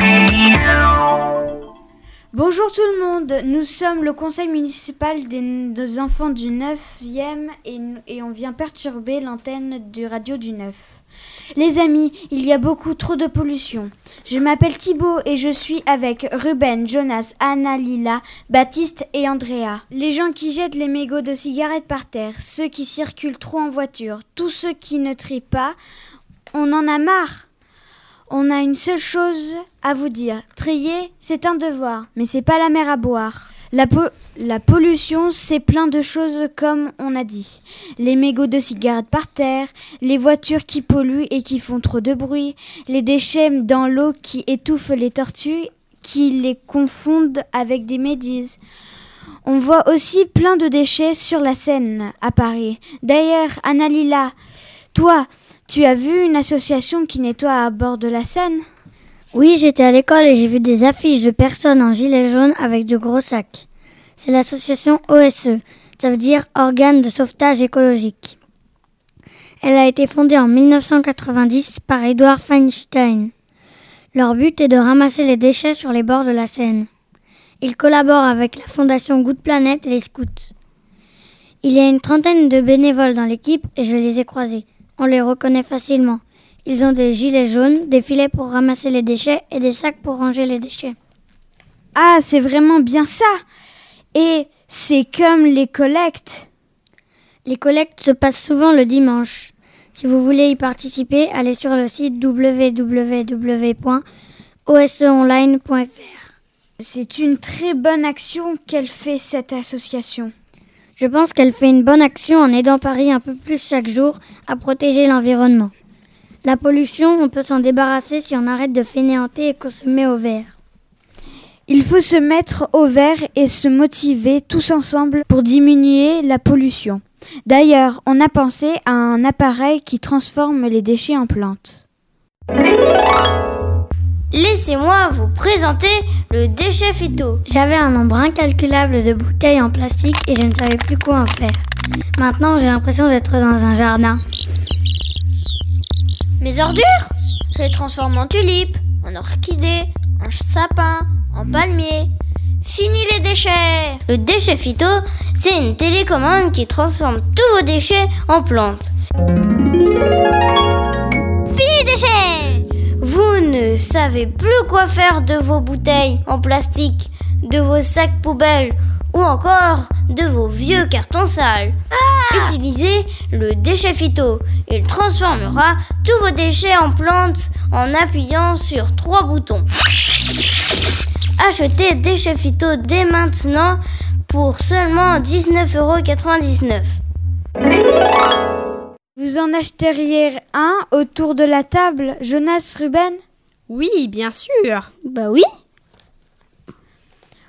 Yeah. Bonjour tout le monde, nous sommes le conseil municipal des, enfants du 9e et, et on vient perturber l'antenne du radio du 9. Les amis, il y a beaucoup trop de pollution. Je m'appelle Thibaut et je suis avec Ruben, Jonas, Anna, Lila, Baptiste et Andrea. Les gens qui jettent les mégots de cigarettes par terre, ceux qui circulent trop en voiture, tous ceux qui ne trient pas, on en a marre. On a une seule chose à vous dire. Trier, c'est un devoir, mais c'est pas la mer à boire. La, po- la pollution, c'est plein de choses comme on a dit. Les mégots de cigarettes par terre, les voitures qui polluent et qui font trop de bruit, les déchets dans l'eau qui étouffent les tortues, qui les confondent avec des méduses. On voit aussi plein de déchets sur la Seine à Paris. D'ailleurs, Annalila, toi, tu as vu une association qui nettoie à bord de la Seine? Oui, j'étais à l'école et j'ai vu des affiches de personnes en gilet jaune avec de gros sacs. C'est l'association OSE, ça veut dire Organe de sauvetage écologique. Elle a été fondée en 1990 par Edward Feinstein. Leur but est de ramasser les déchets sur les bords de la Seine. Ils collaborent avec la fondation Good Planet et les scouts. Il y a une trentaine de bénévoles dans l'équipe et je les ai croisés. On les reconnaît facilement. Ils ont des gilets jaunes, des filets pour ramasser les déchets et des sacs pour ranger les déchets. Ah, c'est vraiment bien ça Et c'est comme les collectes. Les collectes se passent souvent le dimanche. Si vous voulez y participer, allez sur le site www.oseonline.fr. C'est une très bonne action qu'elle fait cette association. Je pense qu'elle fait une bonne action en aidant Paris un peu plus chaque jour à protéger l'environnement. La pollution, on peut s'en débarrasser si on arrête de fainéanter et qu'on se met au vert. Il faut se mettre au vert et se motiver tous ensemble pour diminuer la pollution. D'ailleurs, on a pensé à un appareil qui transforme les déchets en plantes. Laissez-moi vous présenter le déchet phyto. J'avais un nombre incalculable de bouteilles en plastique et je ne savais plus quoi en faire. Maintenant, j'ai l'impression d'être dans un jardin. Mes ordures Je les transforme en tulipes, en orchidées, en sapin, en palmier. Fini les déchets Le déchet phyto, c'est une télécommande qui transforme tous vos déchets en plantes. Fini les déchets Vous ne savez plus quoi faire de vos bouteilles en plastique, de vos sacs poubelles ou encore de vos vieux cartons sales. Utilisez le déchet phyto. Il transformera tous vos déchets en plantes en appuyant sur trois boutons. Achetez déchet phyto dès maintenant pour seulement 19,99€. Vous en acheteriez un autour de la table, Jonas Ruben? Oui, bien sûr. Bah oui.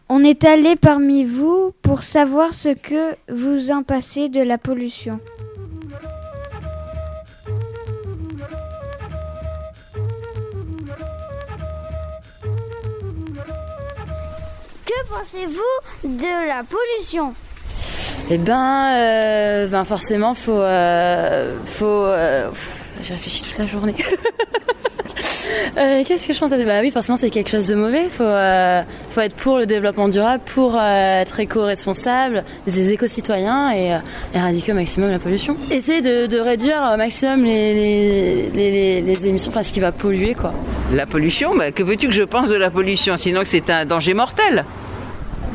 On est allé parmi vous pour savoir ce que vous en passez de la pollution. Que pensez-vous de la pollution? Eh ben, euh, ben forcément, faut, euh, faut. euh, J'ai réfléchi toute la journée. Qu'est-ce que je pense Bah oui, forcément, c'est quelque chose de mauvais. Faut, faut être pour le développement durable, pour être éco-responsable, des éco-citoyens et éradiquer au maximum la pollution. Essayer de, réduire au maximum les émissions, enfin ce qui va polluer, quoi. La pollution, bah, que veux-tu que je pense de la pollution Sinon que c'est un danger mortel?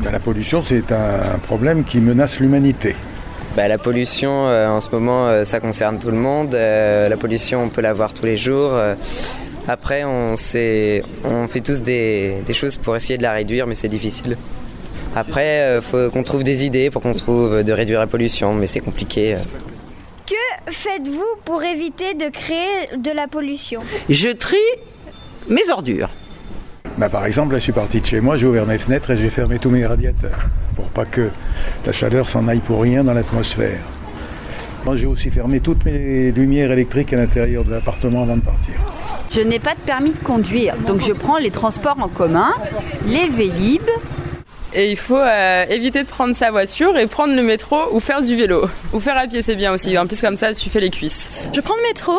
Ben, La pollution, c'est un problème qui menace l'humanité. Bah, la pollution, euh, en ce moment, euh, ça concerne tout le monde. Euh, la pollution, on peut la voir tous les jours. Euh, après, on, fait tous des, des choses pour essayer de la réduire, mais c'est difficile. Après, il faut qu'on trouve des idées pour qu'on trouve de réduire la pollution, mais c'est compliqué. Que faites-vous pour éviter de créer de la pollution? Je trie mes ordures. Ben, par exemple, là, je suis parti de chez moi, j'ai ouvert mes fenêtres et j'ai fermé tous mes radiateurs pour pas que la chaleur s'en aille pour rien dans l'atmosphère. J'ai aussi fermé toutes mes lumières électriques à l'intérieur de l'appartement avant de partir. Je n'ai pas de permis de conduire, donc je prends les transports en commun, les Vélib. Et il faut euh, éviter de prendre sa voiture et prendre le métro ou faire du vélo. Ou faire à pied, c'est bien aussi. En plus, comme ça, tu fais les cuisses. Je prends le métro,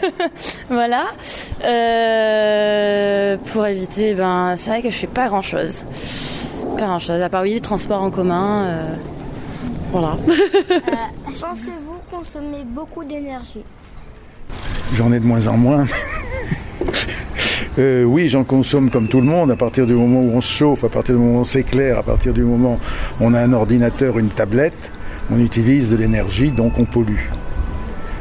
voilà, euh, pour éviter. Ben, c'est vrai que je fais pas grand chose, pas grand chose. À part oui, les transports en commun, euh, voilà. Pensez-vous consommer beaucoup d'énergie? J'en ai de moins en moins. Euh, oui, j'en consomme comme tout le monde à partir du moment où on se chauffe, à partir du moment où on s'éclaire, à partir du moment où on a un ordinateur, une tablette, on utilise de l'énergie, donc on pollue.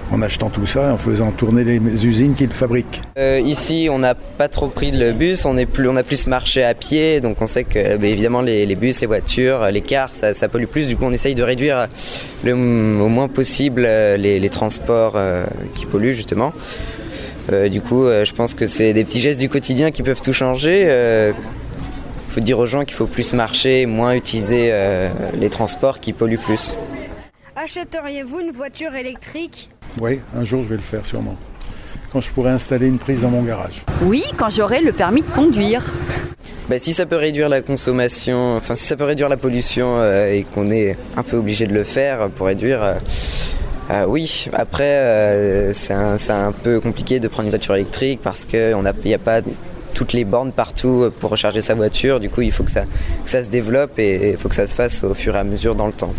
En achetant tout ça, en faisant tourner les usines qui le fabriquent. Euh, ici, on n'a pas trop pris le bus, on, plus, a plus marché à pied, donc on sait que bah, évidemment les, bus, les voitures, les cars, ça, pollue plus. Du coup, on essaye de réduire au moins possible euh, les, transports euh, qui polluent justement. Euh, du coup, euh, je pense que c'est des petits gestes du quotidien qui peuvent tout changer. Il faut dire aux gens qu'il faut plus marcher, moins utiliser euh, les transports qui polluent plus. Achèteriez-vous une voiture électrique? Oui, un jour je vais le faire sûrement. Quand je pourrai installer une prise dans mon garage. Oui, quand j'aurai le permis de conduire. Bah, si ça peut réduire la consommation, enfin si ça peut réduire la pollution euh, et qu'on est un peu obligé de le faire pour réduire, euh, euh, oui. Après, euh, c'est un, peu compliqué de prendre une voiture électrique parce qu'il n'y a pas toutes les bornes partout pour recharger sa voiture. Du coup, il faut que ça, que ça se développe et il faut que ça se fasse au fur et à mesure dans le temps.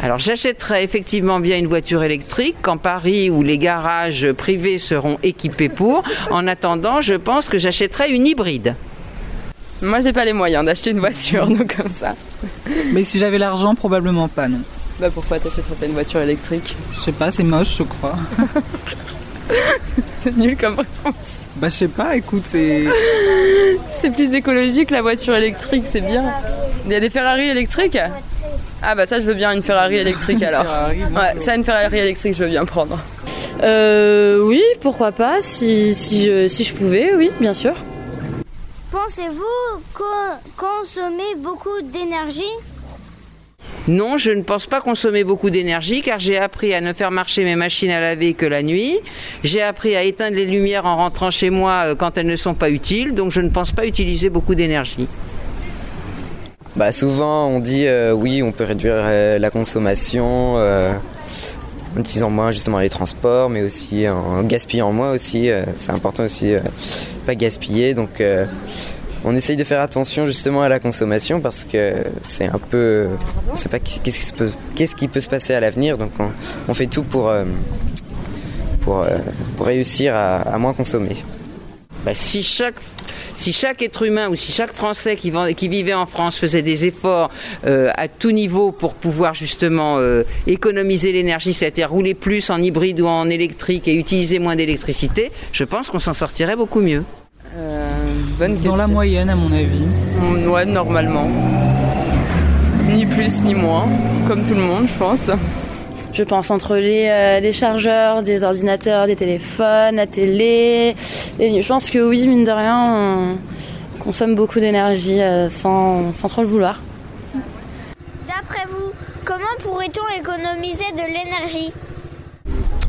Alors j'achèterais effectivement bien une voiture électrique quand Paris où les garages privés seront équipés pour. En attendant, je pense que j'achèterais une hybride. Moi, j'ai pas les moyens d'acheter une voiture, donc comme ça. Mais si j'avais l'argent, probablement pas, non. Bah pourquoi t'achèterais pas une voiture électrique Je sais pas, c'est moche, je crois. C'est nul comme réponse. bah, je sais pas, écoute, c'est. C'est plus écologique la voiture électrique, c'est bien. Il y a des Ferrari électriques Ah bah ça je veux bien une Ferrari électrique alors. Ferrari, ouais, ça une Ferrari électrique je veux bien prendre. Euh, oui, pourquoi pas, si, si, je, si je pouvais, oui, bien sûr. Pensez-vous co- consommer beaucoup d'énergie? Non, je ne pense pas consommer beaucoup d'énergie car j'ai appris à ne faire marcher mes machines à laver que la nuit. J'ai appris à éteindre les lumières en rentrant chez moi euh, quand elles ne sont pas utiles, donc je ne pense pas utiliser beaucoup d'énergie. Bah, souvent, on dit euh, oui, on peut réduire euh, la consommation en utilisant moins justement les transports, mais aussi en gaspillant moins aussi. c'est important aussi de pas gaspiller. Donc, on essaye de faire attention justement à la consommation parce que c'est un peu, on sait pas qu'est-ce qui se peut, qu'est-ce qui peut se passer à l'avenir. Donc, on, on fait tout pour euh, pour, euh, pour réussir à, à moins consommer. Bah, si chaque si chaque être humain ou si chaque Français qui, vivait en France faisait des efforts euh, à tout niveau pour pouvoir justement euh, économiser l'énergie, c'est-à-dire rouler plus en hybride ou en électrique et utiliser moins d'électricité, je pense qu'on s'en sortirait beaucoup mieux. Euh, bonne question. Dans la moyenne, à mon avis. Mm, Ouais, normalement. Ni plus ni moins, comme tout le monde, je pense. Je pense entre les, euh, les chargeurs, des ordinateurs, des téléphones, la télé. Et je pense que oui, mine de rien, on consomme beaucoup d'énergie euh, sans, sans trop le vouloir. D'après vous, comment pourrait-on économiser de l'énergie?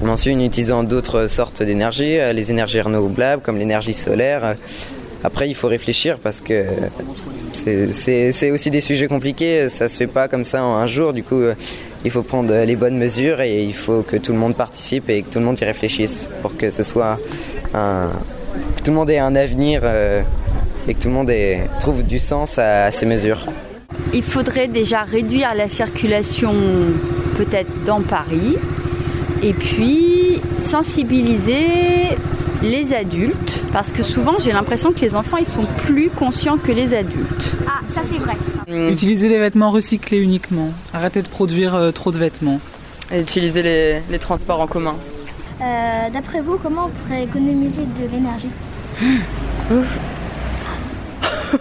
Ensuite, en utilisant d'autres sortes d'énergie, euh, les énergies renouvelables comme l'énergie solaire. Après, il faut réfléchir parce que c'est- aussi des sujets compliqués. Ça se fait pas comme ça en un jour. Du coup, euh, il faut prendre les bonnes mesures et il faut que tout le monde participe et que tout le monde y réfléchisse pour que ce soit que tout le monde ait un avenir euh, et que tout le monde trouve du sens à ces mesures. Il faudrait déjà réduire la circulation peut-être dans Paris et puis sensibiliser les adultes parce que souvent j'ai l'impression que les enfants ils sont plus conscients que les adultes. Ah, ça c'est vrai. Utiliser des vêtements recyclés uniquement. Arrêter de produire euh, trop de vêtements. Et utiliser les, les transports en commun. Euh, D'après vous, comment on pourrait économiser de l'énergie?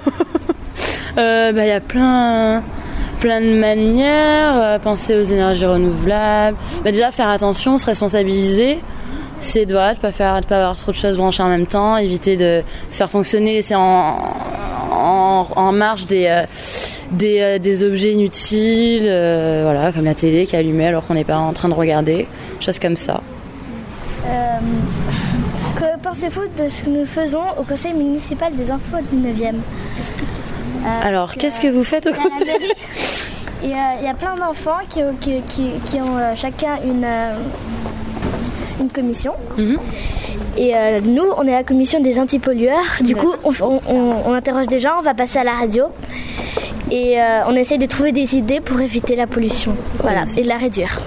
Euh, bah, Il y a plein, plein de manières. penser aux énergies renouvelables. Bah, déjà, faire attention, se responsabiliser. C'est de ne pas, faire, de pas avoir trop de choses branchées en même temps. Éviter de faire fonctionner c'est en, en, en marge des, euh, des, euh, des objets inutiles, euh, voilà, comme la télé qui est allumée alors qu'on n'est pas en train de regarder. Choses comme ça. Que pensez-vous de ce que nous faisons au conseil municipal des enfants du 9e Alors, qu'est-ce que vous faites au conseil Il y a plein d'enfants qui, qui, qui, qui, ont chacun une, une commission. Mhm. Et nous, on est la commission des antipollueurs. Du coup, on, on, on, interroge des gens, on va passer à la radio. Et euh, on essaye de trouver des idées pour éviter la pollution. Voilà, et de la réduire.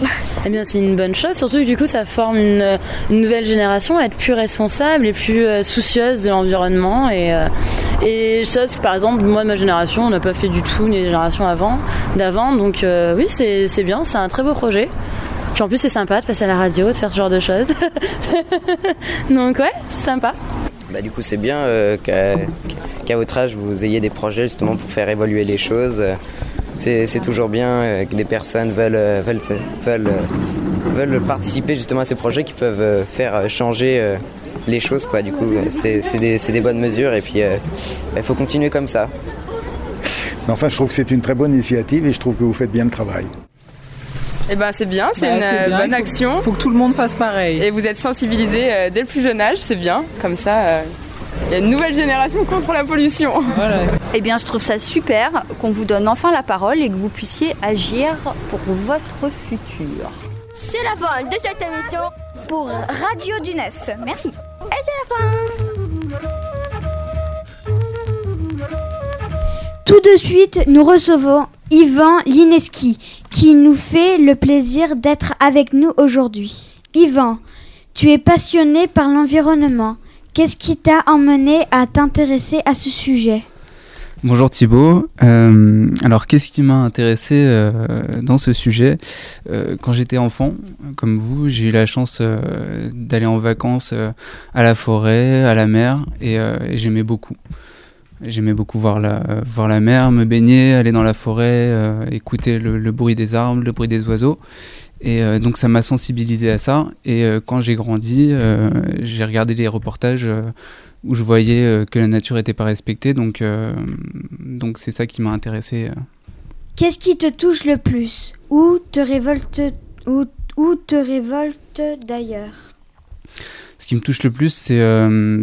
Eh bien, c'est une bonne chose, surtout que du coup, ça forme une, une nouvelle génération à être plus responsable et plus euh, soucieuse de l'environnement. Et, euh, et chose que, par exemple, moi, ma génération, on n'a pas fait du tout, ni les générations avant, d'avant. Donc, oui, c'est bien, c'est un très beau projet. Puis en plus, c'est sympa de passer à la radio, de faire ce genre de choses. Donc, ouais, c'est sympa. Bah, du coup, c'est bien qu'à votre âge, vous ayez des projets justement pour faire évoluer les choses. C'est toujours bien que des personnes veulent, veulent, veulent, veulent, participer justement à ces projets qui peuvent faire changer les choses. Quoi. Du coup, c'est des, des, bonnes mesures et puis il faut continuer comme ça. Enfin, je trouve que c'est une très bonne initiative et je trouve que vous faites bien le travail. Eh ben c'est bien, c'est bah, une bonne action. Il faut que tout le monde fasse pareil. Et vous êtes sensibilisés dès le plus jeune âge, c'est bien. Comme ça, il y a une nouvelle génération contre la pollution. Voilà. Eh bien, je trouve ça super qu'on vous donne enfin la parole et que vous puissiez agir pour votre futur. C'est la fin de cette émission pour Radio du Neuf. Merci. Et c'est la fin. Tout de suite, nous recevons Yvan Lineski, qui nous fait le plaisir d'être avec nous aujourd'hui. Yvan, tu es passionné par l'environnement. Qu'est-ce qui t'a emmené à t'intéresser à ce sujet? Bonjour Thibault. Euh, alors qu'est-ce qui m'a intéressé euh, dans ce sujet? Euh, Quand j'étais enfant, comme vous, j'ai eu la chance d'aller en vacances à la forêt, à la mer, et j'aimais beaucoup. J'aimais beaucoup voir la, voir la mer, me baigner, aller dans la forêt, euh, écouter le, le, bruit des arbres, le bruit des oiseaux. Et euh, donc ça m'a sensibilisé à ça. Et euh, quand j'ai grandi, j'ai regardé les reportages où je voyais que la nature n'était pas respectée. Donc donc c'est ça qui m'a intéressé. Qu'est-ce qui te touche le plus? Ou te révolte, ou, ou te révolte d'ailleurs? Ce qui me touche le plus, c'est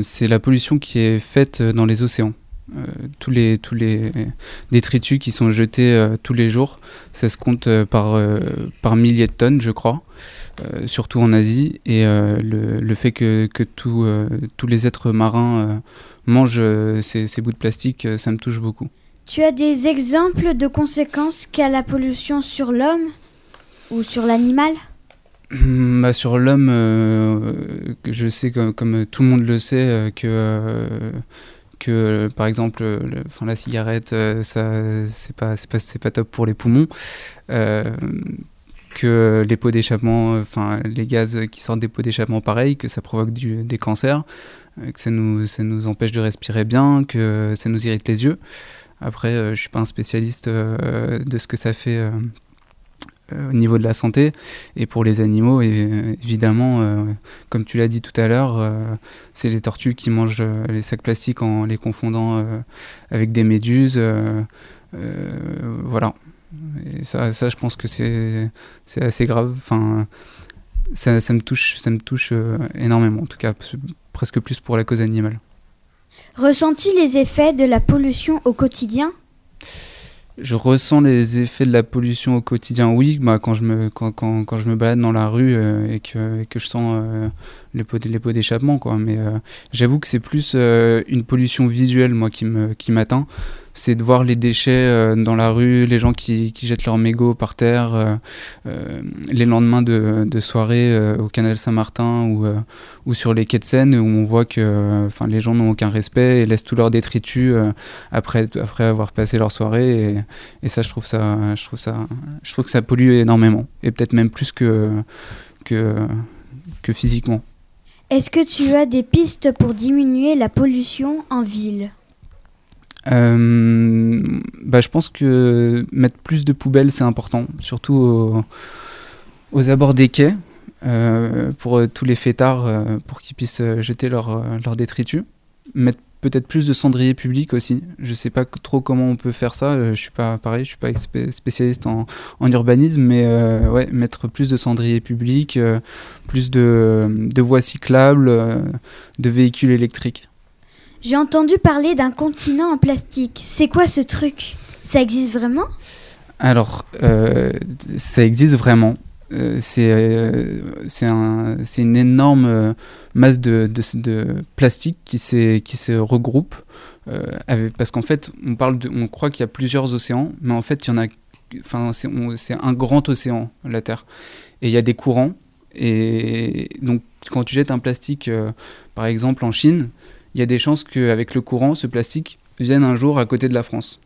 c'est la pollution qui est faite dans les océans. Euh, tous les tous les détritus qui sont jetés euh, tous les jours, ça se compte euh, par par milliers de tonnes, je crois, surtout en Asie. Et le, le, fait que que tout, tous les êtres marins mangent ces, ces, bouts de plastique, ça me touche beaucoup. Tu as des exemples de conséquences qu'a la pollution sur l'homme ou sur l'animal? Bah, sur l'homme, je sais comme, comme, tout le monde le sait que que par exemple le, enfin, la cigarette euh, ça c'est pas c'est pas pas top pour les poumons euh, que les pots d'échappement enfin les gaz qui sortent des pots d'échappement pareil que ça provoque des cancers euh, que ça nous ça nous empêche de respirer bien que ça nous irrite les yeux. Après je suis pas un spécialiste de ce que ça fait au niveau de la santé et pour les animaux et évidemment euh, comme tu l'as dit tout à l'heure euh, c'est les tortues qui mangent euh, les sacs plastiques en les confondant avec des méduses voilà. Et ça, ça je pense que c'est assez grave. Enfin ça, me touche ça me touche énormément en tout cas presque plus pour la cause animale. Ressens-tu les effets de la pollution au quotidien? Je ressens les effets de la pollution au quotidien, oui, bah, quand, je me, quand, quand, quand je me balade dans la rue euh, et, que, et, que, je sens euh, les pots, les pots d'échappement. Quoi. Mais euh, j'avoue que c'est plus euh, une pollution visuelle moi, qui m'atteint. Qui c'est de voir les déchets euh, dans la rue, les gens qui, jettent leurs mégots par terre, les lendemains de, de soirée au canal Saint-Martin ou, sur les quais de Seine où on voit que enfin les gens n'ont aucun respect et laissent tous leurs détritus après, après avoir passé leur soirée. Et, et, ça, je trouve ça, je trouve ça, je trouve que ça pollue énormément et peut-être même plus que, que, que physiquement. Est-ce que tu as des pistes pour diminuer la pollution en ville? Euh, bah, Je pense que mettre plus de poubelles, c'est important, surtout aux, abords des quais, euh, pour tous les fêtards, euh, pour qu'ils puissent jeter leurs leur détritus. Mettre peut-être plus de cendriers publics aussi. Je sais pas trop comment on peut faire ça. Je suis pas pareil, je suis pas spécialiste en, urbanisme, mais euh, ouais, mettre plus de cendriers publics, euh, plus de, voies cyclables, euh, de véhicules électriques. J'ai entendu parler d'un continent en plastique. C'est quoi ce truc? Ça existe vraiment? Alors, euh, ça existe vraiment. Euh, c'est euh, un, une énorme masse de, de, plastique qui, qui se regroupe. euh, parce qu'en fait, on, parle de, on croit qu'il y a plusieurs océans, mais en fait, c'est un grand océan, la Terre. Et il y a des courants. Et donc, quand tu jettes un plastique, euh, par exemple en Chine, il y a des chances qu'avec le courant, ce plastique vienne un jour à côté de la France.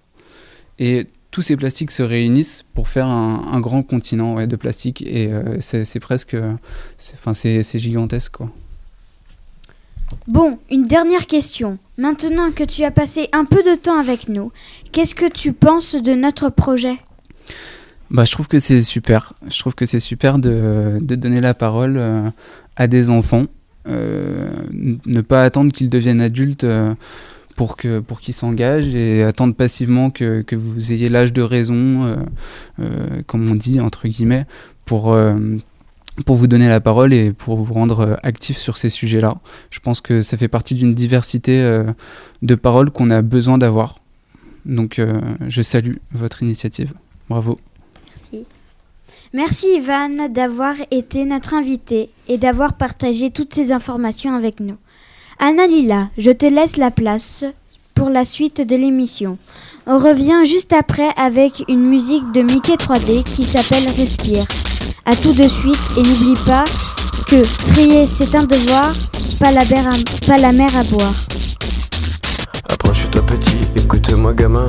Et tous ces plastiques se réunissent pour faire un, un grand continent ouais, de plastique. Et euh, c'est presque. c'est- Enfin, c'est gigantesque, quoi. Bon, une dernière question. Maintenant que tu as passé un peu de temps avec nous, qu'est-ce que tu penses de notre projet? Bah, je trouve que c'est super. Je trouve que c'est super de, de donner la parole euh, à des enfants. Euh, ne pas attendre qu'ils deviennent adultes euh, pour qu'ils s'engagent et attendre passivement que, vous ayez l'âge de raison, euh, comme on dit entre guillemets, pour pour vous donner la parole et pour vous rendre actif sur ces sujets-là. Je pense que ça fait partie d'une diversité de paroles qu'on a besoin d'avoir. Donc, je salue votre initiative. Bravo. Merci Ivan d'avoir été notre invité et d'avoir partagé toutes ces informations avec nous. Anna Lila, je te laisse la place pour la suite de l'émission. On revient juste après avec une musique de Mickey 3D qui s'appelle Respire. À tout de suite et n'oublie pas que trier c'est un devoir, pas la, mer à, pas la mer à boire. Approche-toi petit, écoute-moi gamin.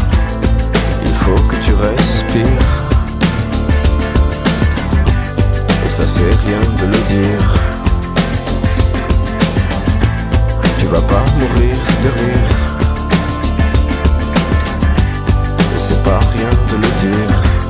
Faut que tu respires. Et ça c'est rien de le dire. Tu vas pas mourir de rire. Et c'est pas rien de le dire.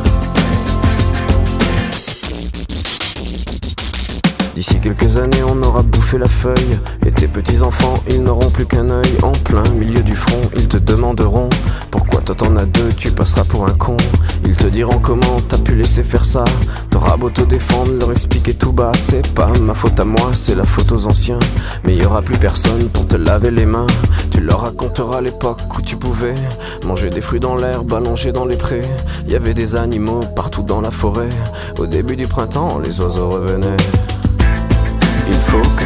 D'ici quelques années, on aura bouffé la feuille. Et tes petits enfants, ils n'auront plus qu'un œil. En plein milieu du front, ils te demanderont Pourquoi toi t'en as deux, tu passeras pour un con. Ils te diront comment t'as pu laisser faire ça. T'auras beau te défendre, leur expliquer tout bas. C'est pas ma faute à moi, c'est la faute aux anciens. Mais y aura plus personne pour te laver les mains. Tu leur raconteras l'époque où tu pouvais manger des fruits dans l'herbe, allongé dans les prés. Y avait des animaux partout dans la forêt. Au début du printemps, les oiseaux revenaient.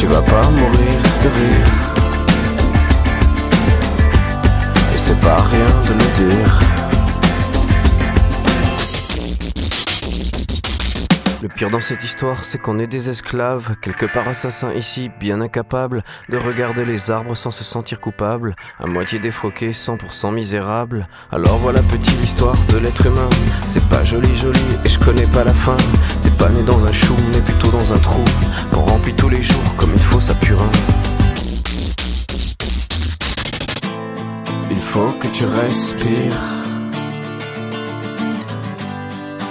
Tu vas pas mourir de rire. Et c'est pas rien de le dire. Le pire dans cette histoire, c'est qu'on est des esclaves, quelque part assassins ici, bien incapables de regarder les arbres sans se sentir coupables, à moitié défroqués, 100% misérables. Alors voilà petite histoire de l'être humain, c'est pas joli joli et je connais pas la fin. T'es pas né dans un chou, mais plutôt dans un trou, qu'on remplit tous les jours comme une fosse à purin. Il faut que tu respires.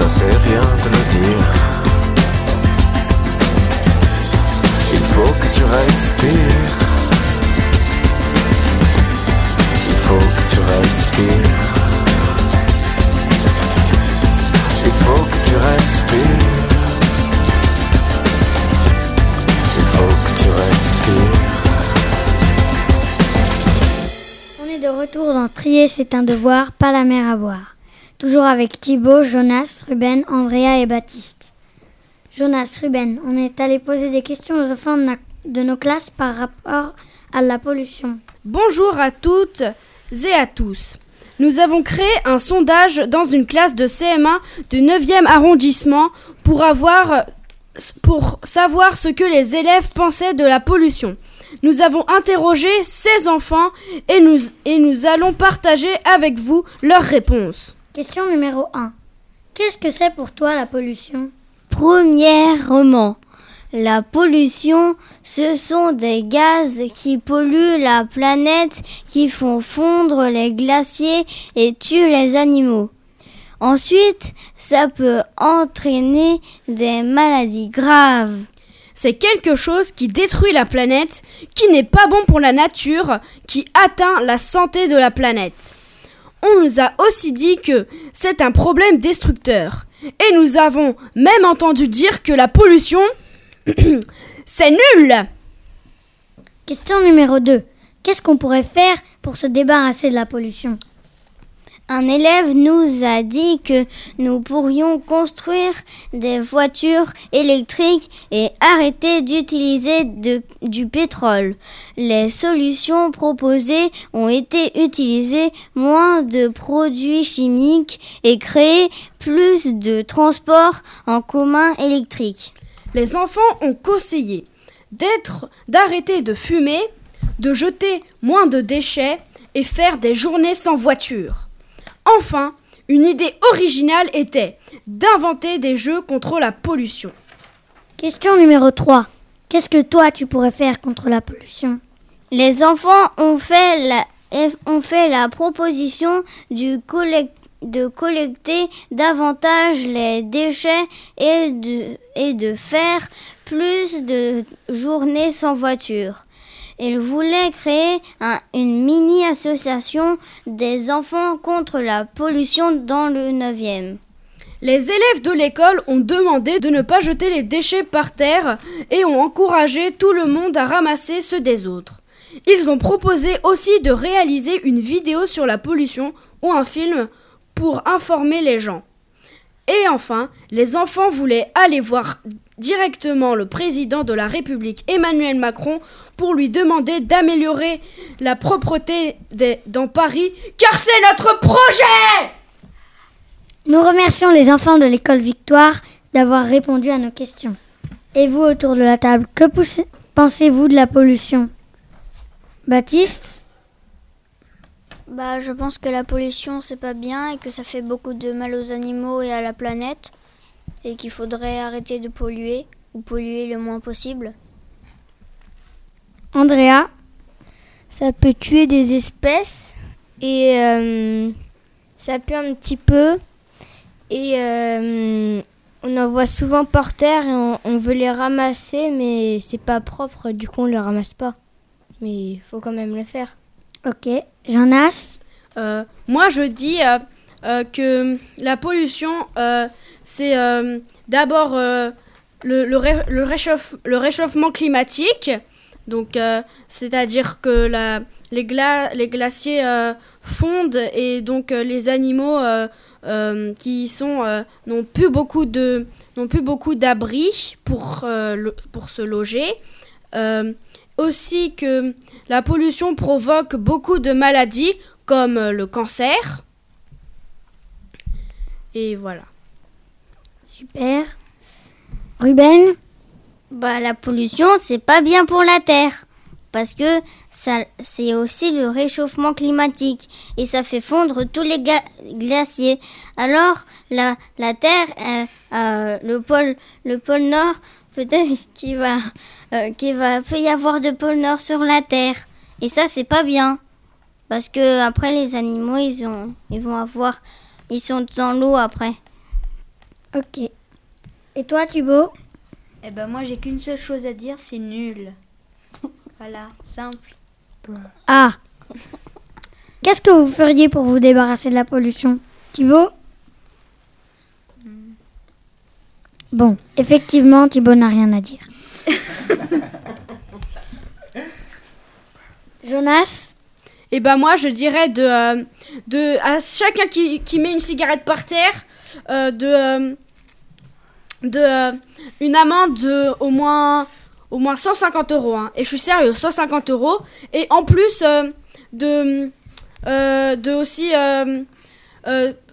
ça c'est rien de le dire. Il faut que tu respires. Il faut que tu respires. Il faut que tu respires. Il faut que tu respires. On est de retour dans Trier, c'est un devoir, pas la mer à boire. Toujours avec Thibaut, Jonas, Ruben, Andrea et Baptiste. Jonas, Ruben, on est allé poser des questions aux enfants de, nos classes par rapport à la pollution. Bonjour à toutes et à tous. Nous avons créé un sondage dans une classe de CM1 du 9e arrondissement pour, avoir, pour savoir ce que les élèves pensaient de la pollution. Nous avons interrogé 16 enfants et nous, et nous allons partager avec vous leurs réponses. Question numéro 1. Qu'est-ce que c'est pour toi la pollution? Premièrement, la pollution, ce sont des gaz qui polluent la planète, qui font fondre les glaciers et tuent les animaux. Ensuite, ça peut entraîner des maladies graves. C'est quelque chose qui détruit la planète, qui n'est pas bon pour la nature, qui atteint la santé de la planète. On nous a aussi dit que c'est un problème destructeur. Et nous avons même entendu dire que la pollution, c'est nul Question numéro 2. Qu'est-ce qu'on pourrait faire pour se débarrasser de la pollution? Un élève nous a dit que nous pourrions construire des voitures électriques et arrêter d'utiliser du pétrole. Les solutions proposées ont été utiliser moins de produits chimiques et créer plus de transports en commun électriques. Les enfants ont conseillé d'être, d'arrêter de fumer, de jeter moins de déchets et faire des journées sans voiture. Enfin, une idée originale était d'inventer des jeux contre la pollution. Question numéro 3. Qu'est-ce que toi tu pourrais faire contre la pollution? Les enfants ont fait la, la proposition de collecter davantage les déchets et de faire plus de journées sans voiture. Ils voulaient créer un- une mini-association des enfants contre la pollution dans le 9e. Les élèves de l'école ont demandé de ne pas jeter les déchets par terre et ont encouragé tout le monde à ramasser ceux des autres. Ils ont proposé aussi de réaliser une vidéo sur la pollution ou un film pour informer les gens. Et enfin, les enfants voulaient aller voir directement le président de la République Emmanuel Macron pour lui demander d'améliorer la propreté des- dans Paris car c'est notre projet! Nous remercions les enfants de l'école Victoire d'avoir répondu à nos questions. Et vous autour de la table, que pensez-vous de la pollution? Baptiste? Bah, je pense que la pollution c'est pas bien et que ça fait beaucoup de mal aux animaux et à la planète et qu'il faudrait arrêter de polluer ou polluer le moins possible. Andrea Ça peut tuer des espèces et euh, ça pue un petit peu. Et euh, on en voit souvent par terre et on, on veut les ramasser, mais c'est pas propre, du coup on les ramasse pas. Mais il faut quand même le faire. Ok. Jonas? Euh, moi, je dis euh, euh, que la pollution, euh, c'est euh, d'abord euh, le, le, ré- le réchauffe- le réchauffement climatique. Donc, euh, c'est-à-dire que la, les, gla- les glaciers euh, fondent et donc euh, les animaux euh, euh, qui y sont euh, n'ont plus beaucoup de n'ont plus beaucoup d'abris pour euh, pour se loger. Euh, aussi que la pollution provoque beaucoup de maladies comme euh, le cancer. Et voilà. Super. Ruben Bah, la pollution, c'est pas bien pour la Terre. Parce que ça, c'est aussi le réchauffement climatique et ça fait fondre tous les ga- glaciers. Alors, la, la Terre, euh, euh, le pôle, le pôle Nord, peut-être qu'il va, euh, qu'il va, peut y avoir de pôle Nord sur la Terre. Et ça, c'est pas bien. Parce que après, les animaux, ils ont, ils vont avoir, ils sont dans l'eau après. Ok. Et toi, Thibaut Eh ben moi j'ai qu'une seule chose à dire, c'est nul. voilà, simple. Ah Qu'est-ce que vous feriez pour vous débarrasser de la pollution Thibaut Bon, effectivement, Thibaut n'a rien à dire. Jonas Et ben moi je dirais de, euh, de à chacun qui, qui met une cigarette par terre euh, de euh, de une amende de au moins au moins 150 euros. hein. Et je suis sérieux, 150 euros. Et en plus de de aussi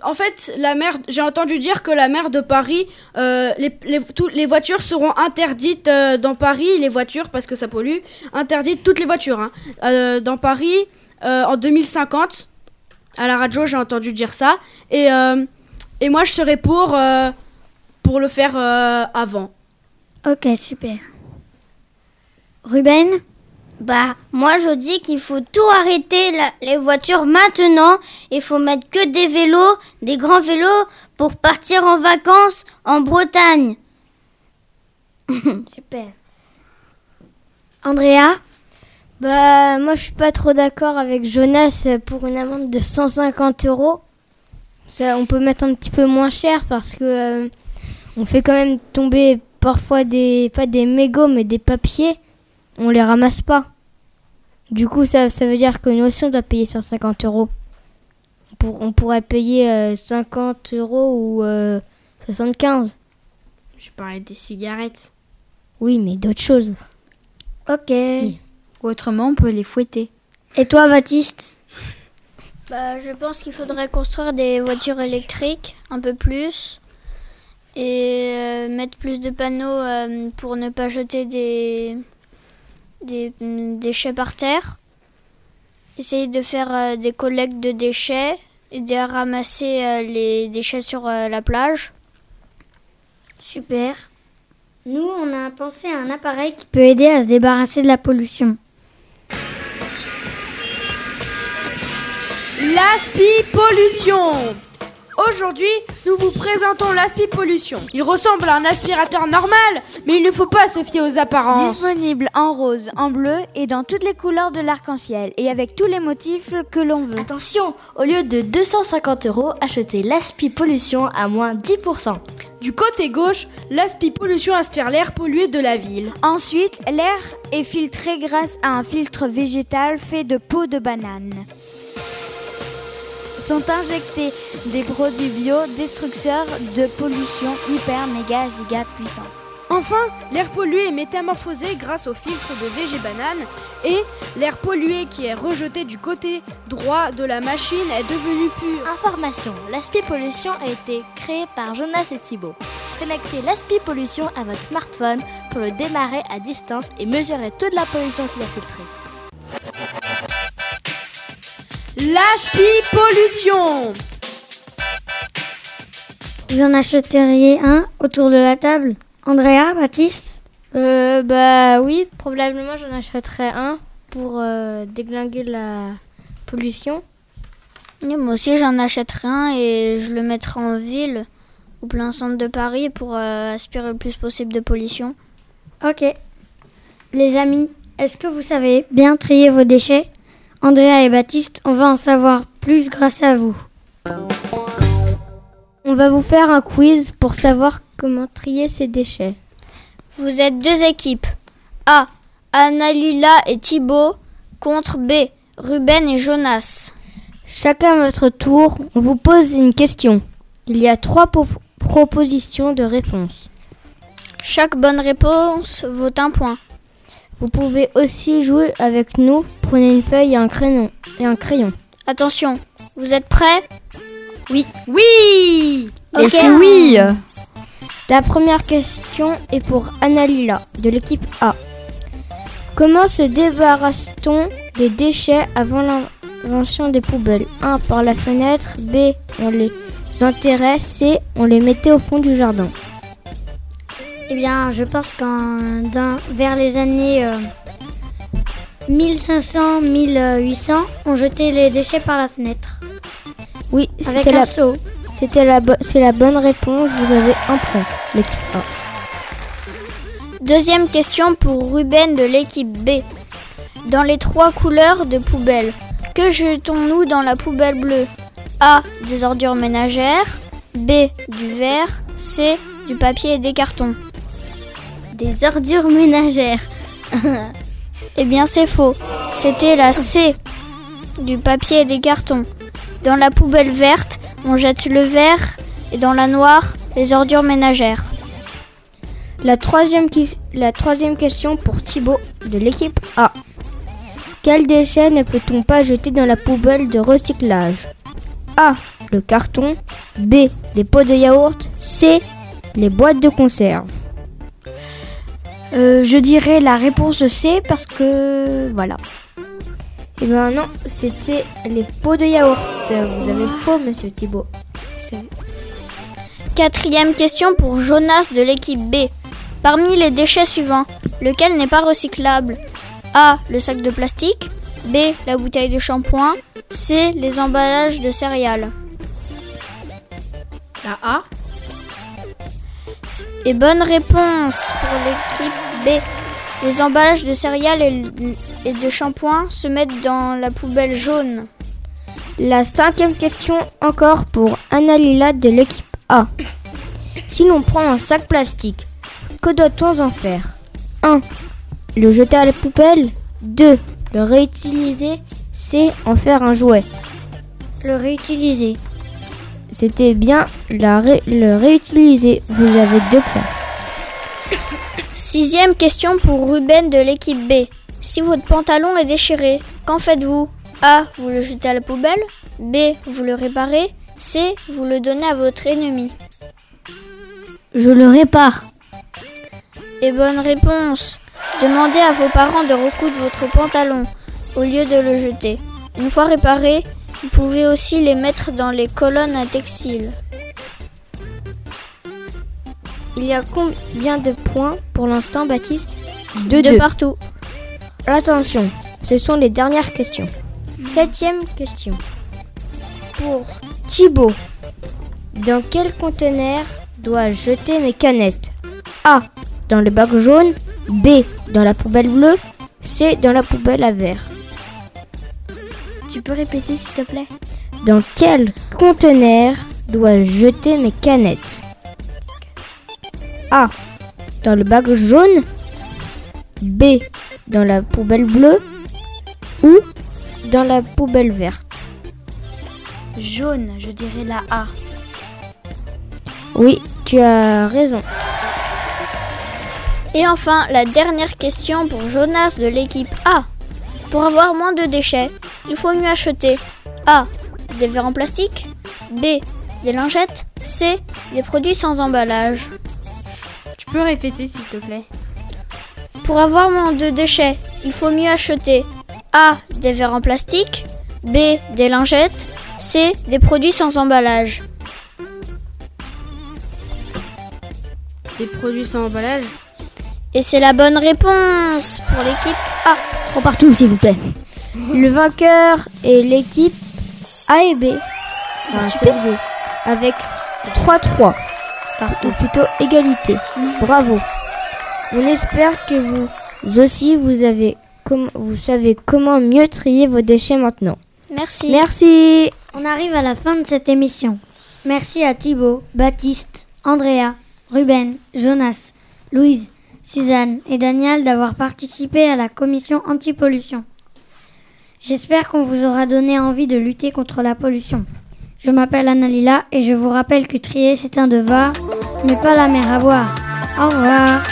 en fait, la maire, j'ai entendu dire que la maire de Paris, les, les, tout- les voitures seront interdites dans Paris, les voitures parce que ça pollue, interdites toutes les voitures hein. Dans Paris euh, en 2050. À la radio, j'ai entendu dire ça. Et, euh, et moi, je serais pour, euh, le faire avant. Ok, super. Ruben? Bah, moi je dis qu'il faut tout arrêter les voitures maintenant. Il faut mettre que des vélos, des grands vélos pour partir en vacances en Bretagne. Super. Andrea? Bah, moi, je suis pas trop d'accord avec Jonas pour une amende de 150 euros. Ça, on peut mettre un petit peu moins cher parce que euh, on fait quand même tomber parfois des pas des mégots mais des papiers. On les ramasse pas. Du coup, ça, ça veut dire que nous aussi on doit payer 150 euros. On, pour- on pourrait payer euh, 50 euros ou euh, 75. Je parlais des cigarettes. Oui, mais d'autres choses. Ok. Ou autrement, on peut les fouetter. Et toi, Baptiste Bah, je pense qu'il faudrait construire des voitures électriques un peu plus et euh, mettre plus de panneaux euh, pour ne pas jeter des, des mm, déchets par terre. Essayer de faire euh, des collectes de déchets et de ramasser euh, les déchets sur euh, la plage. Super. Nous, on a pensé à un appareil qui peut aider à se débarrasser de la pollution. L'aspi pollution. Aujourd'hui, nous vous présentons l'aspi pollution. Il ressemble à un aspirateur normal, mais il ne faut pas se fier aux apparences. Disponible en rose, en bleu et dans toutes les couleurs de l'arc-en-ciel et avec tous les motifs que l'on veut. Attention, au lieu de 250 euros, achetez l'Aspi Pollution à moins 10%. Du côté gauche, l'aspi pollution aspire l'air pollué de la ville. Ensuite, l'air est filtré grâce à un filtre végétal fait de peau de banane. Sont injectés des produits bio destructeurs de pollution hyper méga giga puissants. Enfin, l'air pollué est métamorphosé grâce au filtre de VG Banane et l'air pollué qui est rejeté du côté droit de la machine est devenu pur. Information, l'Aspi Pollution a été créé par Jonas et Thibault. Connectez l'Aspi Pollution à votre smartphone pour le démarrer à distance et mesurer toute la pollution qu'il a filtrée. L'aspi pollution Vous en achèteriez un autour de la table? Andrea, Baptiste? Euh, bah oui, probablement j'en achèterais un pour euh, déglinguer la pollution. Et moi aussi, j'en achèterai un et je le mettrai en ville, au plein centre de Paris, pour euh, aspirer le plus possible de pollution. Ok. Les amis, est-ce que vous savez bien trier vos déchets? Andrea et Baptiste, on va en savoir plus grâce à vous. On va vous faire un quiz pour savoir comment trier ces déchets. Vous êtes deux équipes. A. Annalila et Thibaut contre B. Ruben et Jonas. Chacun à votre tour, on vous pose une question. Il y a trois po- propositions de réponse. Chaque bonne réponse vaut un point. Vous pouvez aussi jouer avec nous. Prenez une feuille et un crayon. Et un crayon. Attention, vous êtes prêts? Oui. Oui Ok. oui La première question est pour Annalila de l'équipe A. Comment se débarrasse-t-on des déchets avant l'invention des poubelles? 1. Par la fenêtre. B. On les enterrait. C. On les mettait au fond du jardin. Eh bien, je pense qu'en vers les années euh, 1500-1800, on jetait les déchets par la fenêtre. Oui, Avec c'était un la, seau. c'était la, c'est la bonne réponse. Vous avez un point, l'équipe A. Deuxième question pour Ruben de l'équipe B. Dans les trois couleurs de poubelle, que jetons-nous dans la poubelle bleue? A. Des ordures ménagères. B. Du verre. C. Du papier et des cartons. Des ordures ménagères. Eh bien, c'est faux. C'était la C. du papier et des cartons. Dans la poubelle verte, on jette le verre et dans la noire, les ordures ménagères. La troisième, qui- la troisième question pour Thibaut de l'équipe A. Quels déchets ne peut-on pas jeter dans la poubelle de recyclage? A. Le carton. B. Les pots de yaourt. C. Les boîtes de conserve. Euh, je dirais la réponse C parce que voilà. Eh ben non, c'était les pots de yaourt. Vous avez faux, monsieur Thibaut. Quatrième question pour Jonas de l'équipe B. Parmi les déchets suivants, lequel n'est pas recyclable? A. Le sac de plastique. B. La bouteille de shampoing. C. Les emballages de céréales. La A. Et bonne réponse pour l'équipe B. Les emballages de céréales et, de shampoing se mettent dans la poubelle jaune. La cinquième question encore pour Annalila de l'équipe A. Si l'on prend un sac plastique, que doit-on en faire? 1. Le jeter à la poubelle 2. Le réutiliser C. En faire un jouet Le réutiliser. C'était bien la ré- le réutiliser. Vous avez deux points. Sixième question pour Ruben de l'équipe B. Si votre pantalon est déchiré, qu'en faites-vous? A. Vous le jetez à la poubelle. B. Vous le réparez. C. Vous le donnez à votre ennemi. Je le répare. Et bonne réponse. Demandez à vos parents de recoudre votre pantalon au lieu de le jeter. Une fois réparé, vous pouvez aussi les mettre dans les colonnes à textiles. Il y a combien de points pour l'instant, Baptiste? De deux. partout. Attention, ce sont les dernières questions. Septième question. Pour Thibaut, dans quel conteneur dois-je jeter mes canettes? A. Dans le bac jaune. B. Dans la poubelle bleue. C. Dans la poubelle à verre. Tu peux répéter s'il te plaît? Dans quel conteneur dois-je jeter mes canettes? A. Dans le bac jaune. B. Dans la poubelle bleue. Ou dans la poubelle verte. Jaune, je dirais la A. Oui, tu as raison. Et enfin, la dernière question pour Jonas de l'équipe A. Pour avoir moins de déchets, il faut mieux acheter A. Des verres en plastique. B. Des lingettes. C. Des produits sans emballage. Tu peux répéter s'il te plaît Pour avoir moins de déchets, il faut mieux acheter A. Des verres en plastique. B. Des lingettes. C. Des produits sans emballage. Des produits sans emballage? Et c'est la bonne réponse pour l'équipe A. Trois partout, s'il vous plaît. Le vainqueur est l'équipe A et B. Super. deux, Avec 3-3. Ou plutôt égalité. Bravo. On espère que vous aussi, vous, avez com- vous savez comment mieux trier vos déchets maintenant. Merci. Merci. On arrive à la fin de cette émission. Merci à Thibaut, Baptiste, Andrea, Ruben, Jonas, Louise, Suzanne et Daniel d'avoir participé à la commission anti-pollution. J'espère qu'on vous aura donné envie de lutter contre la pollution. Je m'appelle Annalila et je vous rappelle que trier c'est un devoir, mais pas la mer à boire. Au revoir.